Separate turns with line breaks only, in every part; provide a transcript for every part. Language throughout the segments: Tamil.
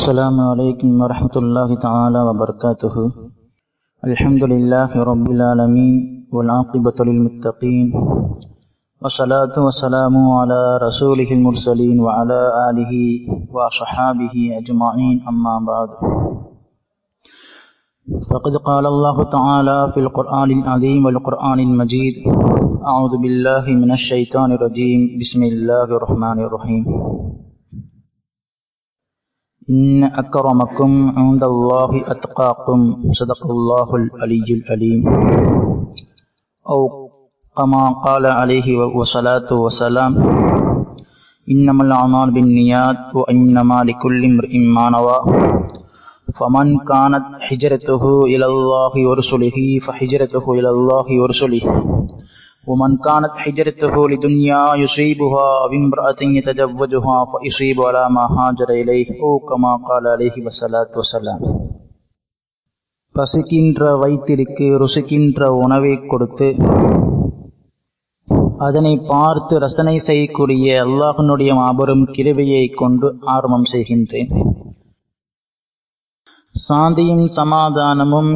السلام عليكم ورحمة الله تعالى وبركاته الحمد لله رب العالمين والعاقبة للمتقين والصلاة والسلام على رسوله المرسلين وعلى آله وصحابه أجمعين أما بعد۔ فقد قال الله تعالى في القرآن العظيم والقرآن المجيد أعوذ بالله من الشيطان الرجيم بسم الله الرحمن الرحيم إن أكرمكم عند الله أتقاكم. صدق الله العلي العليم. أو كما قال عليه والصلاة والسلام إنما الأعمال بالنيات وإنما لكل امرئ ما نوى. فمن كانت حجرته إلى الله ورسله فحجرته إلى الله ورسله. ومن كانت حجرته لدنيا يصيبها بامرأة يتزوجها فيصيب على ما هاجر إليه أو كما قال عليه والصلاة والسلام பசிக்கின்ற வயிற்றிற்கு ருசிக்கின்ற உணவை கொடுத்து அதனை பார்த்து ரசனை செய்யக்கூடிய அல்லாஹனுடைய மாபெரும் கிருவையை கொண்டு ஆரம்பம் செய்கின்றேன் சாந்தியும் சமாதானமும்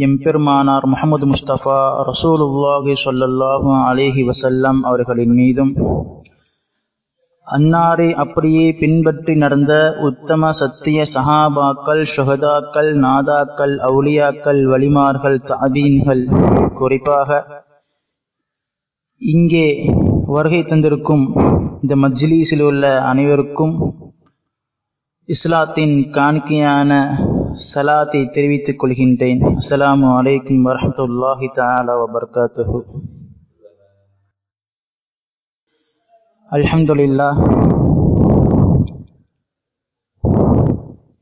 எம்பெருமானார் முகமது முஸ்தபா ரசூலுல்லாஹி சொல்லல்லாஹு அலேஹி வசல்லம் அவர்களின் மீதும் அன்னாரை அப்படியே பின்பற்றி நடந்த உத்தம சத்திய சஹாபாக்கள் சுகதாக்கள் நாதாக்கள் அவுலியாக்கள் வலிமார்கள் தாபீன்கள் குறிப்பாக இங்கே வருகை தந்திருக்கும் இந்த மஜ்லீஸில் உள்ள அனைவருக்கும் இஸ்லாத்தின் காணிக்கையான சலாத்தை தெரிவித்துக் கொள்கின்றேன். அஸ்லாம் வலைக்கும் வரமத்துல்லாஹி தாலா வபர்காத்துஹு. அல்ஹம்துலில்லா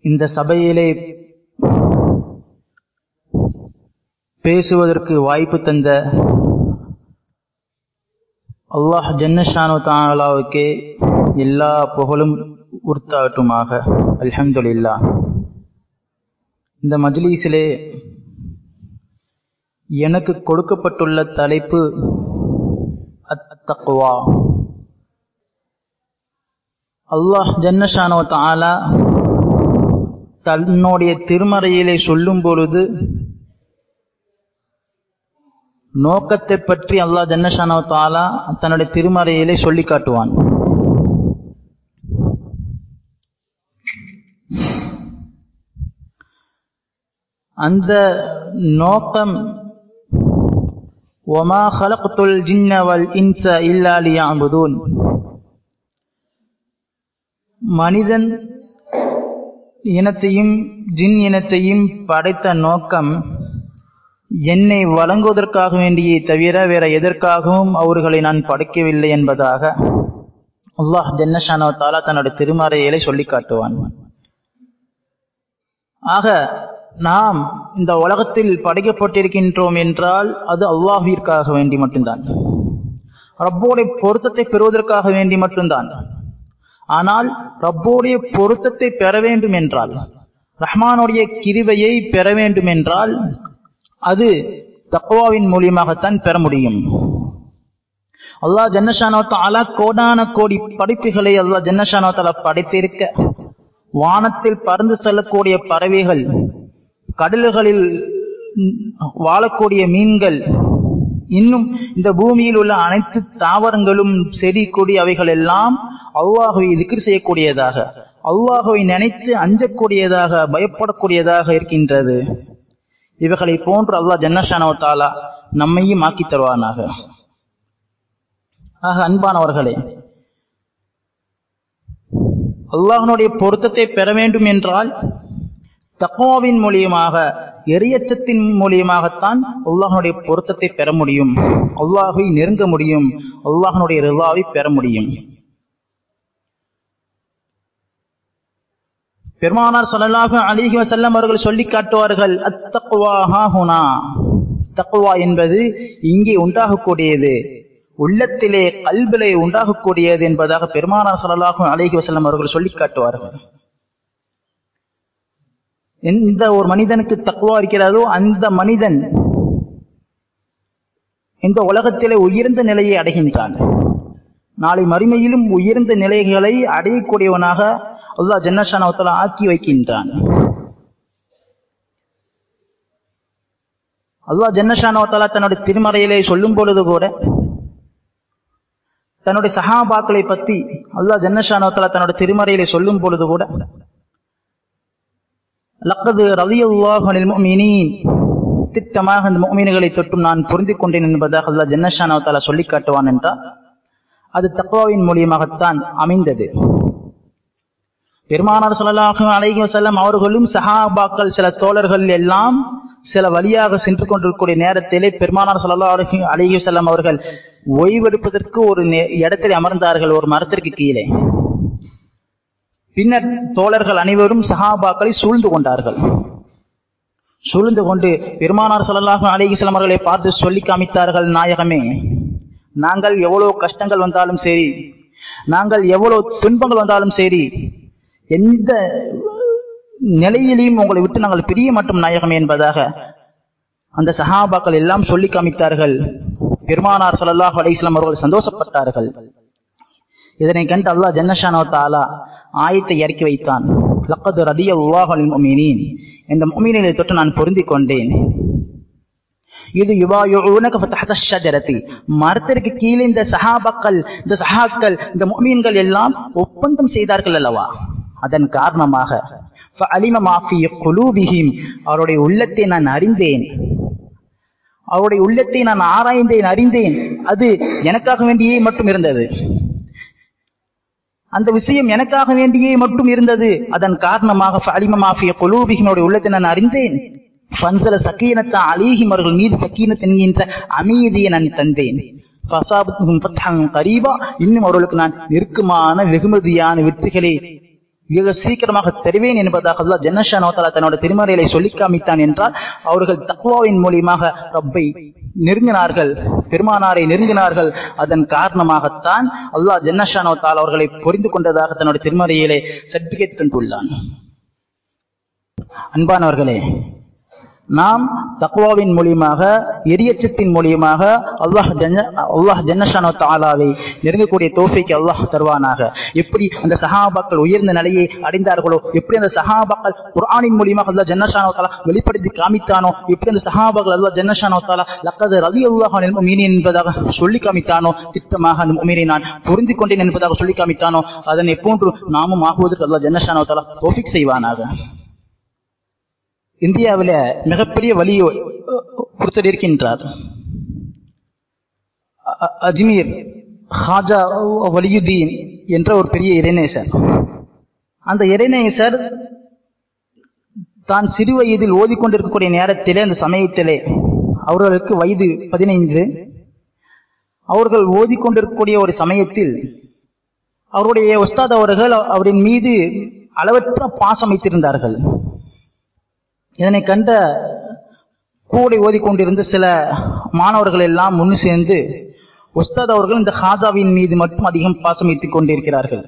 இந்த சபையிலே பேசுவதற்கு வாய்ப்பு தந்த அல்லாஹ் ஜன்னஷானு தாலாவுக்கே எல்லா புகழும் உர்த்தாகட்டுமாக. அல்ஹம்துலில்லா இந்த மஜ்லீஸிலே எனக்கு கொடுக்கப்பட்டுள்ள தலைப்பு அத்தக்குவா அல்லாஹ் ஜன்னஷானோ தாலா தன்னுடைய திருமறையிலே சொல்லும் பொழுது நோக்கத்தை பற்றி அல்லாஹ் ஜன்னஷானோ தாலா தன்னுடைய திருமறையிலே சொல்லி காட்டுவான். அந்த நோக்கம் ஒமா ஹலக்துல் ஜின்னவல் இன்ச இல்லா மனிதன் இனத்தையும் ஜின் இனத்தையும் படைத்த நோக்கம் என்னை வழங்குவதற்காக வேண்டியே தவிர வேற எதற்காகவும் அவர்களை நான் படைக்கவில்லை என்பதாக அல்லாஹ் ஜன்னஷானோ தாலா தன்னுடைய திருமறையிலே சொல்லி காட்டுவான். ஆக நாம் இந்த உலகத்தில் படைக்கப்பட்டிருக்கின்றோம் என்றால் அது அல்லாஹிற்காக வேண்டி மட்டும்தான். ரப்போடைய பொருத்தத்தை பெறுவதற்காக வேண்டி மட்டும்தான். ஆனால் ரப்போடைய பொருத்தத்தை பெற வேண்டும் என்றால் ரஹ்மானுடைய கிருவையை பெற வேண்டும் என்றால் அது தக்குவாவின் மூலியமாகத்தான் பெற முடியும். அல்லாஹ் ஜன்னஷானோ கோடான கோடி படைப்புகளை அல்லாஹ் ஜன்னஷானோ படைத்திருக்க வானத்தில் பறந்து செல்லக்கூடிய பறவைகள் கடல்களில் வாழக்கூடிய மீன்கள் இன்னும் இந்த பூமியில் உள்ள அனைத்து தாவரங்களும் செடி கொடி அவைகள் எல்லாம் அல்லாஹுவை திக்ர் செய்யக்கூடியதாக அல்லாஹுவை நினைத்து அஞ்சக்கூடியதாக பயப்படக்கூடியதாக இருக்கின்றது. இவைகளை போன்று அல்லாஹ் ஜன்னஷானோ தாலா நம்மையும் ஆக்கி தருவானாக. ஆக அன்பானவர்களே அல்லாஹனுடைய பொருத்தத்தை பெற வேண்டும் என்றால் தக்குவாவின் மூலியமாக எரியச்சத்தின் மூலியமாகத்தான் அல்லாஹனுடைய பொருத்தத்தை பெற முடியும். அல்லாஹை நெருங்க முடியும். அல்லாஹனுடைய ரிலாவை பெற முடியும். பெருமானார் சொல்லலாக அலிஹி வசல்லம் அவர்கள் சொல்லி காட்டுவார்கள் அத்தக்குவாஹுனா தக்குவா என்பது இங்கே உண்டாகக்கூடியது. உள்ளத்திலே கல்விலே உண்டாகக்கூடியது என்பதாக பெருமானார் சொல்லலாக அலிஹி வசல்லம் அவர்கள் சொல்லி காட்டுவார்கள். எந்த ஒரு மனிதனுக்கு தக்குவா இருக்கிறதோ அந்த மனிதன் இந்த உலகத்திலே உயர்ந்த நிலையை அடைகின்றான். நாளை மறுமையிலும் உயர்ந்த நிலைகளை அடையக்கூடியவனாக அல்லாஹ் ஜன்னஷானவத்தால ஆக்கி வைக்கின்றான். அல்லாஹ் ஜன்னஷானவத்தாலா தன்னுடைய திருமறையிலே சொல்லும் பொழுது கூட தன்னுடைய சஹாபாக்களை பத்தி அல்லாஹ் ஜன்னஷானவத்தாலா தன்னுடைய திருமறையிலே சொல்லும் பொழுது கூட லக்கது ரலியுல்லாஹனில் முஃமினீன் திட்டமாக இந்த முஃமின்களை தொட்டும் நான் பொருந்தி கொண்டேன் என்பதாக அல்லாஹ் ஜன்னஷானவத்தாலா சொல்லி காட்டுவான் என்றால் அது தக்வாவின் மூலியமாகத்தான் அமைந்தது. பெருமானார் சொல்லலாக அலைஹி வஸல்லம் அவர்களும் சஹாபாக்கள் சில தோழர்கள் எல்லாம் சில வழியாக சென்று கொண்டிருக்கக்கூடிய நேரத்திலே பெருமானார் சொல்லலா அலைஹி அலைஹி செல்லம் அவர்கள் ஓய்வெடுப்பதற்கு ஒரு நே- இடத்தில் அமர்ந்தார்கள் ஒரு மரத்திற்கு கீழே. பின்னர் தோழர்கள் அனைவரும் சஹாபாக்களை சூழ்ந்து கொண்டார்கள். சூழ்ந்து கொண்டு பெருமானார் ஸல்லல்லாஹு அலைஹி அவர்களை பார்த்து சொல்லி காமித்தார்கள் நாயகமே நாங்கள் எவ்வளவு கஷ்டங்கள் வந்தாலும் சரி நாங்கள் எவ்வளவு துன்பங்கள் வந்தாலும் சரி எந்த நிலையிலையும் உங்களை விட்டு நாங்கள் பிரிய மாட்டோம் நாயகமே என்பதாக அந்த சஹாபாக்கள் எல்லாம் சொல்லி காமித்தார்கள். பெருமானார் ஸல்லல்லாஹு அலைஹி அவர்கள் சந்தோஷப்பட்டார்கள். இதனை கண்டு அல்லாஹ் ஜன்னஷானோ தாலா ஆயத்தை இறக்கி வைத்தான். லக்கது ரதிய உவாஹலின் முமினீன் இந்த உமீனிலை தொட்டு நான் பொருந்திக் கொண்டேன் இது யுவாயுனக ஃபதஹத ஷஜரதி. மரத்திற்கு கீழே இந்த சஹாபக்கள் இந்த சஹாக்கள் இந்த முஃமின்கள் எல்லாம் ஒப்பந்தம் செய்தார்கள் அல்லவா? அதன் காரணமாக அவருடைய உள்ளத்தை நான் அறிந்தேன். அவருடைய உள்ளத்தை நான் ஆராய்ந்தேன் அறிந்தேன். அது எனக்காக வேண்டியே மட்டும் இருந்தது. அந்த விஷயம் எனக்காக வேண்டியே மட்டும் இருந்தது. அதன் காரணமாக அலிமமாஃபிய மா உள்ளத்தை நான் அறிந்தேன். பன்சல சக்கீனத்தா அலீஹிம் அவர்கள் மீது சக்கீனத் என்கின்ற அமைதியை நான் தந்தேன். கரீபா. இன்னும் அவர்களுக்கு நான் நெருக்கமான வெகுமதியான வெற்றிகளை மிக சீக்கிரமாக தருவேன் என்பதாக அல்லாஹ் ஜன்னஷானோ நோத்தலா தன்னோட திருமறைகளை சொல்லி காமித்தான் என்றால் அவர்கள் தக்வாவின் மூலியமாக ரப்பை நெருங்கினார்கள் பெருமானாரை நெருங்கினார்கள். அதன் காரணமாகத்தான் அல்லாஹ் ஜன்னஷானோ நோத்தால் அவர்களை புரிந்து கொண்டதாக தன்னோட திருமறையிலே சர்டிபிகேட் தந்துள்ளான். அன்பானவர்களே நாம் தக்வாவின் மூலியமாக எரியச்சத்தின் மூலியமாக அல்லாஹ் அல்லாஹ் ஜன்னஷானோ தாலாவை நெருங்கக்கூடிய தோஃபைக்கு அல்லாஹ் தருவானாக. எப்படி அந்த சஹாபாக்கள் உயர்ந்த நிலையை அடைந்தார்களோ எப்படி அந்த சஹாபாக்கள் குரானின் மூலியமாக அல்லாஹ் ஜன்னஷானோ தாலா வெளிப்படுத்தி காமித்தானோ எப்படி அந்த சஹாபாக்கள் அல்லாஹ் ஜன்னஷானோ தாலா லக்கது ரதி அல்லாஹ் மீனின் என்பதாக சொல்லி காமித்தானோ திட்டமாக அந்த மீனை நான் புரிந்து கொண்டேன் என்பதாக சொல்லி காமித்தானோ அதனை போன்று நாமும் ஆகுவதற்கு அல்லாஹ் ஜன்னஷானோ தாலா தோஃபிக் செய்வானாக. இந்தியாவில மிகப்பெரிய வழியை கொடுத்திருக்கின்றார் அஜ்மீர் ஹாஜா வலியுதீன் என்ற ஒரு பெரிய இறைநேசர். அந்த இறைநேசர் தான் சிறு வயதில் ஓதிக்கொண்டிருக்கக்கூடிய நேரத்திலே அந்த சமயத்திலே அவர்களுக்கு வயது பதினைந்து. அவர்கள் ஓதிக்கொண்டிருக்கக்கூடிய ஒரு சமயத்தில் அவருடைய உஸ்தாத் அவர்கள் அவரின் மீது அளவற்ற பாசம் வைத்திருந்தார்கள். இதனை கண்ட கூடை ஓதிக்கொண்டிருந்த சில மாணவர்கள் எல்லாம் முன்னு சேர்ந்து உஸ்தாத் அவர்கள் இந்த ஹாஜாவின் மீது மட்டும் அதிகம் பாசம் வைத்துக் கொண்டிருக்கிறார்கள்.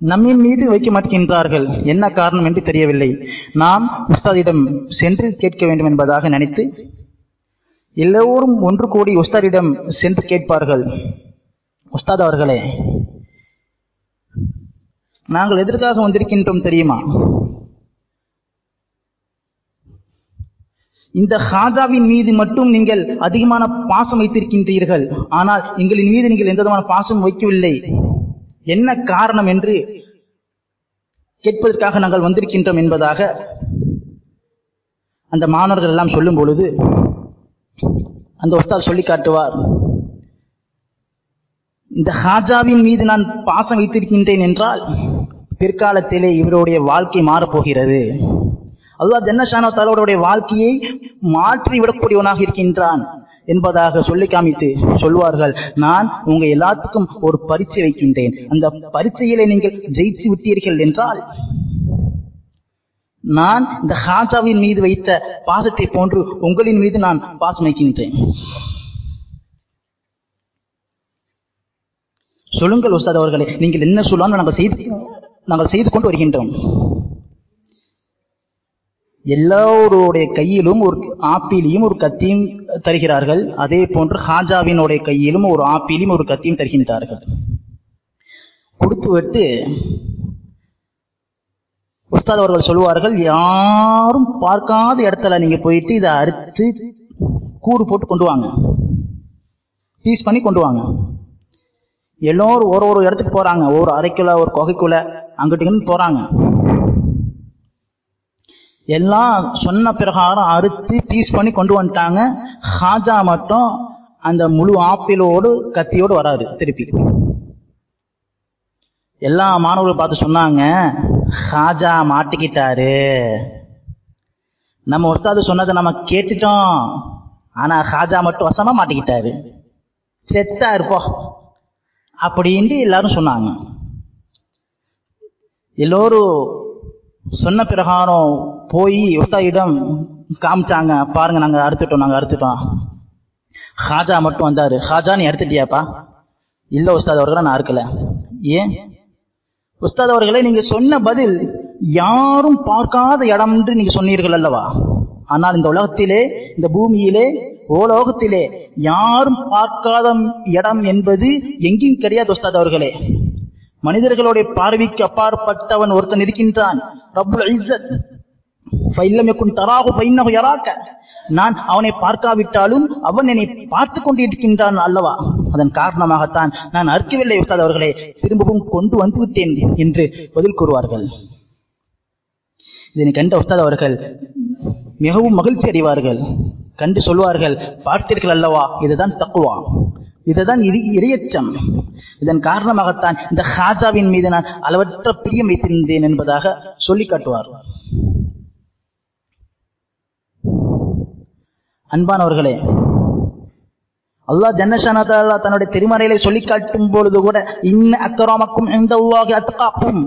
நம்மின் மீது வைக்க மாட்டேங்கின்றார்கள் என்ன காரணம் என்று தெரியவில்லை. நாம் உஸ்தாதிடம் சென்று கேட்க வேண்டும் என்பதாக நினைத்து எல்லோரும் ஒன்று கூடி உஸ்தாதிடம் சென்று கேட்பார்கள். உஸ்தாத் அவர்களே நாங்கள் எதற்காக வந்திருக்கின்றோம் தெரியுமா? இந்த ஹாஜாவின் மீது மட்டும் நீங்கள் அதிகமான பாசம் வைத்திருக்கின்றீர்கள். ஆனால் எங்களின் மீது நீங்கள் எந்த விதமான பாசம் வைக்கவில்லை. என்ன காரணம் என்று கேட்பதற்காக நாங்கள் வந்திருக்கின்றோம் என்பதாக அந்த மாணவர்கள் எல்லாம் சொல்லும் பொழுது அந்த உஸ்தாத் சொல்லி காட்டுவார். இந்த ஹாஜாவின் மீது நான் பாசம் வைத்திருக்கின்றேன் என்றால் பிற்காலத்திலே இவருடைய வாழ்க்கை மாறப்போகிறது. அல்லாஹ் ஜன்னஷானோ தாலாவுடைய வாழ்க்கையை மாற்றி விடக்கூடியவனாக இருக்கின்றான் என்பதாக சொல்லி காமித்து சொல்வார்கள். நான் உங்க எல்லாத்துக்கும் ஒரு பரீட்சை வைக்கின்றேன். அந்த பரீட்சையிலே நீங்கள் ஜெயிச்சு விட்டீர்கள் என்றால் நான் இந்த ஹாஜாவின் மீது வைத்த பாசத்தை போன்று உங்களின் மீது நான் பாசம் வைக்கின்றேன். சொல்லுங்கள் உஸ்தாத் அவர்களே நீங்கள் என்ன சொல்லலாம் நாங்கள் செய்து நாங்கள் செய்து கொண்டு வருகின்றோம். எல்லோருடைய கையிலும் ஒரு ஆப்பிலையும் ஒரு கத்தியும் தருகிறார்கள். அதே போன்று ஹாஜாவினுடைய கையிலும் ஒரு ஆப்பிலையும் ஒரு கத்தியும் தருகின்றார்கள். கொடுத்து விட்டு உஸ்தாத் அவர்கள் சொல்லுவார்கள் யாரும் பார்க்காத இடத்துல நீங்க போயிட்டு இதை அறுத்து கூறு போட்டு கொண்டு வாங்க. பீஸ் பண்ணி கொண்டு வாங்க. எல்லோரும் ஒரு ஒரு இடத்துக்கு போறாங்க. ஒரு அரைக்குள்ள ஒரு கொகைக்குள்ள அங்கிட்டு இங்கிட்டு போறாங்க. எல்லாம் சொன்ன பிரகாரம் அறுத்து பீஸ் பண்ணி கொண்டு வந்துட்டாங்க. ஹாஜா மட்டும் அந்த முழு ஆப்பிளோடு கத்தியோடு வராரு திருப்பி. எல்லா மாணவர்களும் பார்த்து சொன்னாங்க ஹாஜா மாட்டிக்கிட்டாரு. நம்ம ஒருத்தாது சொன்னதை நம்ம கேட்டுட்டோம். ஆனா ஹாஜா மட்டும் வசமா மாட்டிக்கிட்டாரு. செத்தா இருப்போம் அப்படின்ட்டு எல்லாரும் சொன்னாங்க. எல்லோரும் சொன்ன பிரகாரம் போய் ஒருத்தாயிடம் காமிச்சாங்க. பாருங்க நாங்க அறுத்துட்டோம் நாங்க அறுத்துட்டோம். ஹாஜா மட்டும் வந்தாரு. ஹாஜா நீ அறுத்துட்டியாப்பா? இல்ல உஸ்தாத் அவர்களை நான் அறுக்கல. ஏன்? உஸ்தாத் அவர்களே நீங்க சொன்ன பதில் யாரும் பார்க்காத இடம் என்று நீங்க சொன்னீர்கள் அல்லவா? ஆனால் இந்த உலகத்திலே இந்த பூமியிலே ஓலோகத்திலே யாரும் பார்க்காத இடம் என்பது எங்கேயும் கிடையாது உஸ்தாத் அவர்களே. மனிதர்களுடைய பார்வைக்கு அப்பாற்பட்டவன் ஒருத்தன் இருக்கின்றான். ரப்புல் இஸ்ஸத். ஃபைல்லம் யராக்க நான் அவனை பார்க்காவிட்டாலும் அவன் என்னை பார்த்து கொண்டிருக்கின்றான் அல்லவா? அதன் காரணமாகத்தான் நான் அறுக்கவில்லை உஸ்தாத் அவர்களே. திரும்பவும் கொண்டு வந்து விட்டேன் என்று பதில் கூறுவார்கள். இதனை கண்ட உஸ்தாத் அவர்கள் மிகவும் மகிழ்ச்சி அடைவார்கள். கண்டு சொல்வார்கள் பார்த்தீர்கள் அல்லவா? இதுதான் தக்குவா இதுதான் இது இரையச்சம். இதன் காரணமாகத்தான் இந்த ஹாஜாவின் மீது நான் அளவற்ற பிரியம் வைத்திருந்தேன் என்பதாக சொல்லி காட்டுவார். அன்பானவர்களே அல்லாஹ் ஜன்னஷானா தன்னுடைய திருமறையிலே சொல்லி காட்டும் பொழுது கூட இன்ன அக்கராமக்கும் இந்த அத்தாக்கும்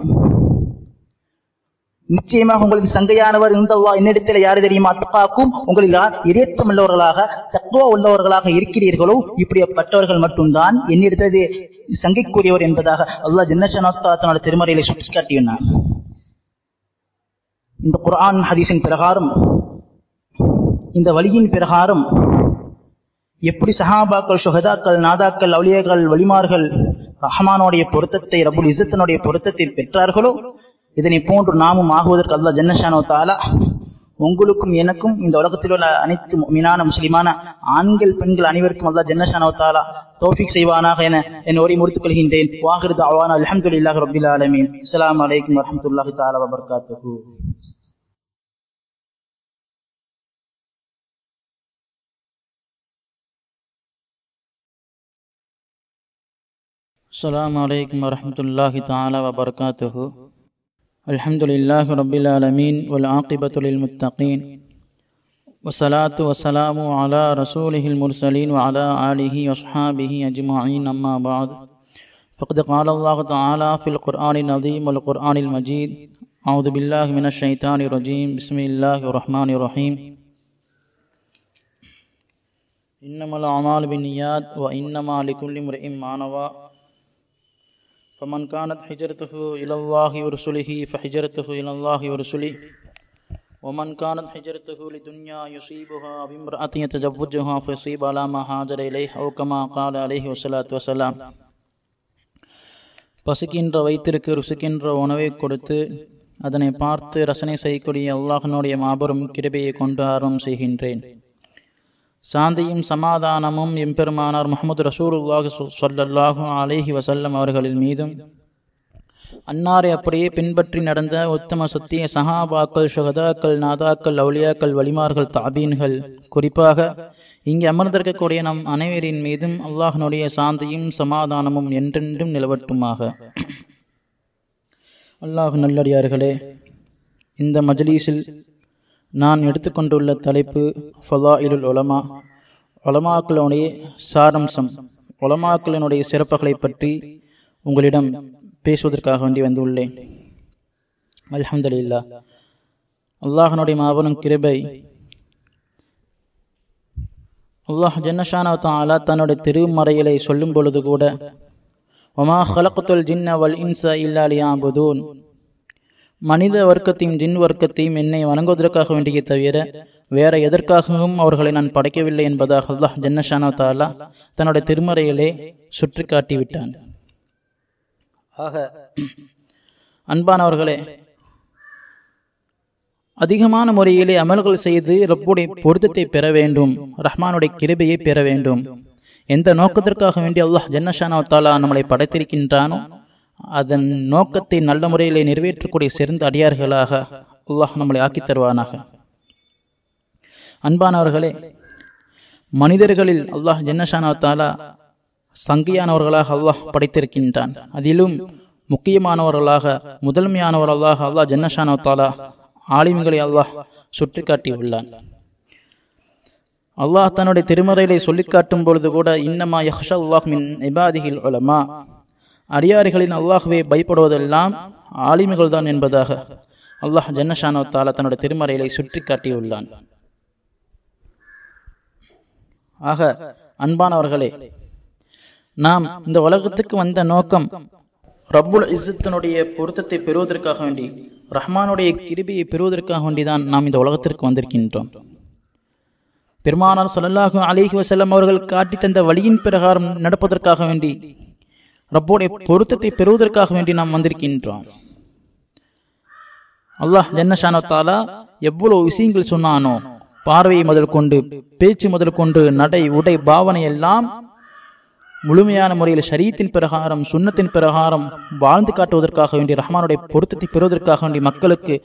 நிச்சயமாக உங்களுக்கு சங்கையானவர் இந்த என்னிடத்தில் யாரு தெரியுமா? தப்பாக்கும் உங்களில் யார்? இடையற்றம் உள்ளவர்களாக தக்குவா உள்ளவர்களாக இருக்கிறீர்களோ இப்படிப்பட்டவர்கள் மட்டும்தான் என்னிடத்தது சங்கைக்குரியவர் என்பதாக அல்லாஹ் ஜன்னஷானா தன்னுடைய திருமறையிலே சுட்டிக்காட்டியுள்ளார் இந்த குரான் ஹதீஸின் பிரகாரம் இந்த வழியின் பிரகாரம் எப்படி சஹாபாக்கள் சுகதாக்கள் நாதாக்கள் அவுளியர்கள் வலிமார்கள் ரஹமானுடைய பொருத்தத்தை ரபுல் இசத்தினுடைய பொருத்தத்தை பெற்றார்களோ இதனை போன்று நாமும் ஆகுவதற்கு அல்லா ஜன்னஷானோ தாலா உங்களுக்கும் எனக்கும் இந்த உலகத்தில் உள்ள அனைத்து மீனான முஸ்லிமான ஆண்கள் பெண்கள் அனைவருக்கும் அல்லா ஜன்னஷானோ தாலா தோஃபிக் செய்வானாக என என் ஓடி முடித்துக் கொள்கின்றேன். வாகிருது அவானா அலமதுல்லாஹ் ரபில் ஆலமீன். அஸ்லாம் வலைக்கம் வரமத்துல்லாஹி தாலா
வபர்காத்து அஸ்லாம் வலைக்கம் வரமத்துல்லாஹி தாலா வபர்காத்து الحمد لله رب العالمين والعاقبة للمتقين والصلاة والسلام على رسوله المرسلين وعلى آله وأصحابه أجمعين أما بعد. فقد قال الله تعالى في القرآن العظيم والقرآن المجيد أعوذ بالله من الشيطان الرجيم بسم الله الرحمن الرحيم إنما الأعمال بالنيات وإنما لكل امرئ ما نوى فمن كانت هجرته إلى الله ورسله فهجرته إلى الله ورسله ومن كانت هجرته لدنيا يصيبها بامرأة يتزوجها فيصيب على ما هاجر إليه أو كما قال عليه الصلاة والسلام பசிக்கின்ற வயிற்றிற்கு ருசிக்கின்ற உணவை கொடுத்து அதனை பார்த்து ரசனை செய்யக்கூடிய அல்லாஹனுடைய மாபெரும் கிருபையை கொண்டு ஆர்வம் செய்கின்றேன் சாந்தியும் சமாதானமும் எம்பெருமானார் முகமது ரசூலுல்லாஹ் சொல்லல்லாஹு அலேஹி வசல்லம் அவர்களின் மீதும். அன்னாரை அப்படியே பின்பற்றி நடந்த உத்தம சத்திய சஹாபாக்கள் சுகதாக்கள் நாதாக்கள் அவுளியாக்கள் வலிமார்கள் தாபீன்கள் குறிப்பாக இங்கே அமர்ந்திருக்கக்கூடிய நம் அனைவரின் மீதும் அல்லாஹனுடைய சாந்தியும் சமாதானமும் என்றென்றும் நிலவட்டுமாக. அல்லாஹ் நல்லடியார்களே இந்த மஜ்லீஸில் நான் எடுத்துக்கொண்டுள்ள தலைப்பு ஃபலா இருள் ஒலமா ஒலமாக்களுடைய சாரம்சம் ஒலமாக்களினுடைய சிறப்புகளை பற்றி உங்களிடம் பேசுவதற்காக வேண்டி வந்துள்ளேன். அல்ஹம்துலில்லா அல்லாஹனுடைய மாபெரும் கிருபை அல்லாஹ் ஜன்னஷானா தாலா தன்னுடைய திருமறையிலை சொல்லும் பொழுது கூட ஒமா ஹலக்குத்துல் ஜின்னவல் இன்சா இல்லாலியா இல்லாலியாபுதூன் மனித வர்க்கத்தையும் ஜின் வர்க்கத்தையும் என்னை வணங்குவதற்காக வேண்டிய தவிர வேற எதற்காகவும் அவர்களை நான் படைக்கவில்லை என்பதாக அல்லாஹ் ஜன்னஷானா தாலா தன்னுடைய திருமறையிலே சுற்றி காட்டிவிட்டான் ஆக அன்பானவர்களே அதிகமான முறையிலே அமல்கள் செய்து ரப்புடைய பொருத்தத்தை பெற வேண்டும் ரஹ்மானுடைய கிருபையை பெற வேண்டும். எந்த நோக்கத்திற்காக வேண்டி அல்லாஹ் ஜன்னஷானா தாலா நம்மளை படைத்திருக்கின்றானோ அதன் நோக்கத்தை நல்ல முறையிலே நிறைவேற்றக்கூடிய சிறந்த அடியார்களாக அல்லாஹ் நம்மளை ஆக்கித் தருவானாக. அன்பானவர்களே மனிதர்களில் அல்லாஹ் ஜன்னஷானா தாலா சங்கியானவர்களாக அல்லாஹ் படைத்திருக்கின்றான். அதிலும் முக்கியமானவர்களாக முதன்மையானவர்களாக அல்லாஹ் ஜன்னஷானா தாலா ஆலிம்களை அல்லாஹ் சுற்றி காட்டியுள்ளான் அல்லாஹ் தன்னுடைய திருமறைகளை சொல்லிக்காட்டும் பொழுது கூட இன்னமா யஹ்ஷா அல்லாஹ் மின் இபாதிகில் உலமா அடியாரிகளின் அல்லாஹுவை பயப்படுவதெல்லாம் ஆலிம்கள் தான் என்பதாக அல்லாஹ் ஜன்னஷானோ தாலா தன்னுடைய திருமறைகளை சுற்றி காட்டியுள்ளான் ஆக அன்பானவர்களே நாம் இந்த உலகத்துக்கு வந்த நோக்கம் ரப்புல் இஸ்ஸத்தினுடைய பொருத்தத்தை பெறுவதற்காக வேண்டி ரஹ்மானுடைய கிருபியை பெறுவதற்காக வேண்டிதான் நாம் இந்த உலகத்திற்கு வந்திருக்கின்றோம். பெருமானார் ஸல்லல்லாஹு அலிஹி வஸல்லம் அவர்கள் காட்டி தந்த வழியின் பிரகாரம் நடப்பதற்காக வேண்டி ரப்போடைய பொருத்தத்தை பெறுவதற்காக வேண்டி நாம் வந்திருக்கின்றோம். அல்லாஹ் ஜன்னஷானோ எவ்வளவு விஷயங்கள் சொன்னானோ பார்வையை முதல் கொண்டு பேச்சு முதல் கொண்டு நடை உடை பாவனை எல்லாம் முழுமையான முறையில் ஷரீத்தின் பிரகாரம் சுண்ணத்தின் பிரகாரம் வாழ்ந்து காட்டுவதற்காக வேண்டி ரஹ்மானுடைய பொருத்தத்தை பெறுவதற்காக வேண்டிய மக்களுக்கு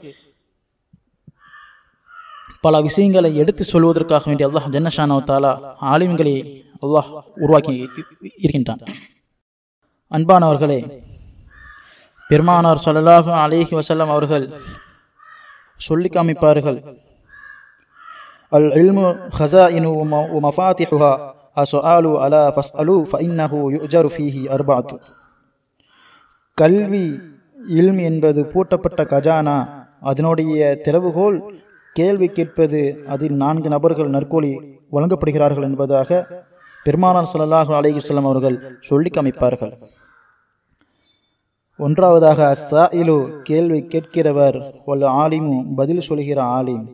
பல விஷயங்களை எடுத்து சொல்வதற்காக வேண்டிய அல்லாஹ் ஜன்னஷானோ ஆலிம்களை அல்லாஹ் உருவாக்கி இருக்கின்றான். அன்பானவர்களே பெருமானார் சொல்லலாக அலேஹி வசல்லம் அவர்கள் சொல்லி காமிப்பார்கள். அல் இல்மு ஹசாயினு மஃபாத்திஹுஹா அலு அலா ஃபஸ் அலு ஃபைன்னஹு யுஜரு ஃபீஹி அர்பாத்து கல்வி இல்ம் என்பது பூட்டப்பட்ட கஜானா அதனுடைய திறவுகோல் கேள்வி கேட்பது அதில் நான்கு நபர்கள் நற்கூலி வழங்கப்படுகிறார்கள் என்பதாக பெருமானார் சொல்லலாக அலேஹி வஸல்லம் அவர்கள் சொல்லி காமிப்பார்கள். ஒன்றாவதாக அஸ்ஸாயிலு கேள்வி கேட்கிறவர் வல் ஆலிமு? பதில் சொல்கிற ஆலிம்.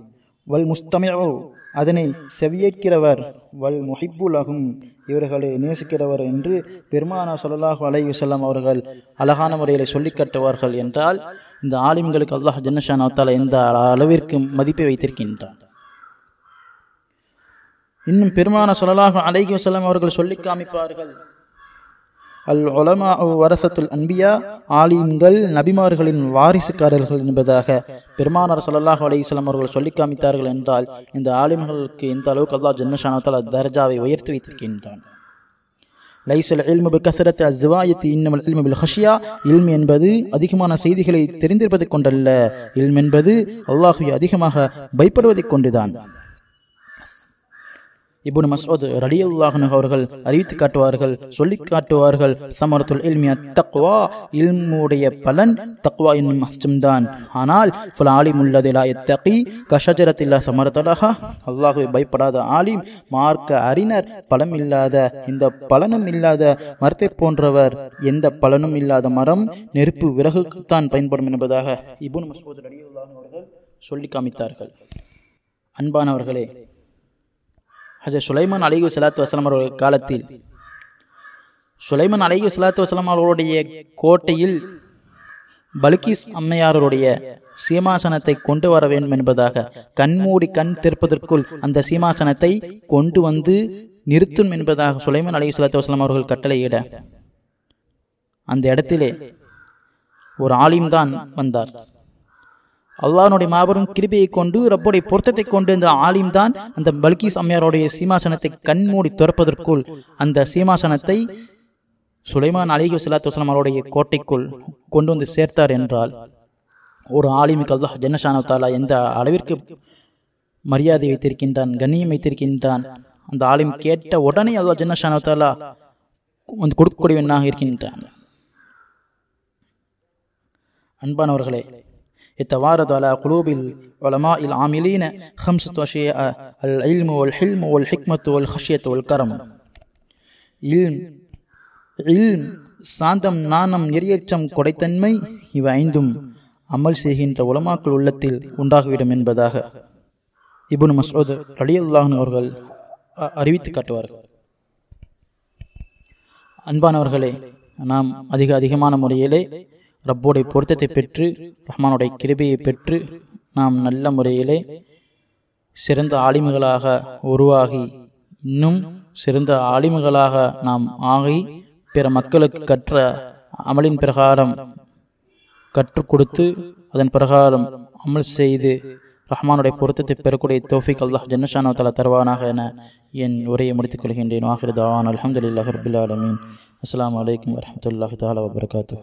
வல் முஸ்தமிழு அதனை செவியேற்கிறவர் வல் முஹிப்புலகும் இவர்களை நேசிக்கிறவர் என்று பெருமானா சொல்லலாஹு அலையுசல்லாம் அவர்கள் அழகான முறையில் சொல்லி கட்டுவார்கள் என்றால் இந்த ஆலிம்களுக்கு அல்லாஹ் ஜன்னஷான் அவத்தால எந்த அளவிற்கு மதிப்பை வைத்திருக்கின்றார் இன்னும் பெருமான சொல்லலாக அலைகி வஸல்லம் அவர்கள் சொல்லி காமிப்பார்கள் அல் ஒலமா வரசத்துல் அன்பியா ஆலிம்கள் நபிமார்களின் வாரிசுக்காரர்கள் என்பதாக பெருமானார் ஸல்லல்லாஹு அலைஹி அவர்கள் சொல்லி காமித்தார்கள் என்றால் இந்த ஆலிம்களுக்கு இந்த அளவுக்கு அல்லாஹ் ஜன்னஷானத்தால் தர்ஜாவை உயர்த்தி வைத்திருக்கின்றான். லைசல் இல்மு கசரத் அஸ்வாயத்து இன்னமல் இல்மு பில் ஹஷியா. இல்ம் என்பது அதிகமான செய்திகளை தெரிந்திருப்பதைக் கொண்டல்ல. இல்ம் என்பது அல்லாஹுவை அதிகமாக பயப்படுவதைக் கொண்டுதான். இபுன் மசூத் ரலியல்லாஹு அவர்கள் அறிவித்து காட்டுவார்கள் சொல்லி காட்டுவார்கள் சமரத்துல் இல்மியா தக்வா இல்முடைய பலன் தக்வா என்னும் அச்சம்தான். ஆனால் பல ஆலிம் உள்ளதிலா எத்தகி கஷஜரத்தில்லா சமரத்தலஹா அல்லாஹுவை பயப்படாத ஆலிம் மார்க்க அறிஞர் பலம் இல்லாத இந்த பலனும் இல்லாத மரத்தை போன்றவர் எந்த பலனும் இல்லாத மரம் நெருப்பு விறகுக்குத்தான் பயன்படும் என்பதாக இபுன் மசூத் ரலியல்லாஹு அவர்கள் சொல்லி காமித்தார்கள். அன்பானவர்களே ஹஜர் சுலைமான் அலிகு சலாத்து வசலம் அவர்கள் காலத்தில். சுலைமான் அலிகு சலாத்து வசலம் அவர்களுடைய கோட்டையில் பல்கிஸ் அம்மையாரருடைய சீமாசனத்தை கொண்டு வர வேண்டும் என்பதாக கண்மூடி கண் திறப்பதற்குள் அந்த சீமாசனத்தை கொண்டு வந்து நிறுத்தும் என்பதாக சுலைமான் அலி சலாத்து வசலம் அவர்கள் கட்டளையிட அந்த இடத்திலே ஒரு ஆலிம்தான் வந்தார். அல்லாஹனுடைய மாபெரும் கிருபியை கொண்டு ரப்புடைய பொருத்தத்தை கொண்டு இந்த ஆலிம் தான் அந்த பல்கிஸ் அம்மையாருடைய சீமாசனத்தை கண்மூடி துறப்பதற்குள் அந்த சீமாசனத்தை சுலைமான் அலிஹி சலாத்து வஸ்லாம் அவருடைய கோட்டைக்குள் கொண்டு வந்து சேர்த்தார் என்றால் ஒரு ஆலிமுக்கு அல்லாஹ் ஜன்னஷான எந்த அளவிற்கு மரியாதை வைத்திருக்கின்றான் கண்ணியம் வைத்திருக்கின்றான் அந்த ஆலிம் கேட்ட உடனே அல்லாஹ் ஜன்னஷான வந்து கொடுக்கக்கூடியவனாக இருக்கின்றான். அன்பானவர்களே يتوارد على قلوب العلماء العاملين خمسة أشياء العلم والحلم والحكمة والخشية والكرم இல்ம் இல்ம் சாந்தம் நாணம் நெறியச்சம் கொடைத்தன்மை இவை ஐந்தும் அமல் செய்கின்ற உலமாக்கள் உள்ளத்தில் உண்டாகிவிடும் என்பதாக இபுன் மசூத் ரலியல்லாஹன் அவர்கள் அறிவித்து காட்டுவார்கள் அன்பானவர்களே நாம் அதிக அதிகமான முறையிலே ரப்போடைய பொருத்தத்தை பெற்று ரஹ்மானுடைய கிருபையை பெற்று நாம் நல்ல முறையிலே சிறந்த ஆலிமுகளாக உருவாகி இன்னும் சிறந்த ஆலிமுகளாக நாம் ஆகி பிற மக்களுக்கு கற்ற அமலின் பிரகாரம் கற்றுக் கொடுத்து அதன் பிரகாரம் அமல் செய்து ரஹ்மானுடைய பொருத்தத்தை பெறக்கூடிய தோஃபிக் அல்லாஹ் ஜன்னஷானோ தலா தருவானாக என என் உரையை முடித்துக் கொள்கின்றேன். வாஹிர் தவான். அலமதுல்லாஹ் ரபில் ஆலமீன். அஸ்லாம் வலைக்கம் வரமத்துல்லாஹி தாலா வபர்காத்து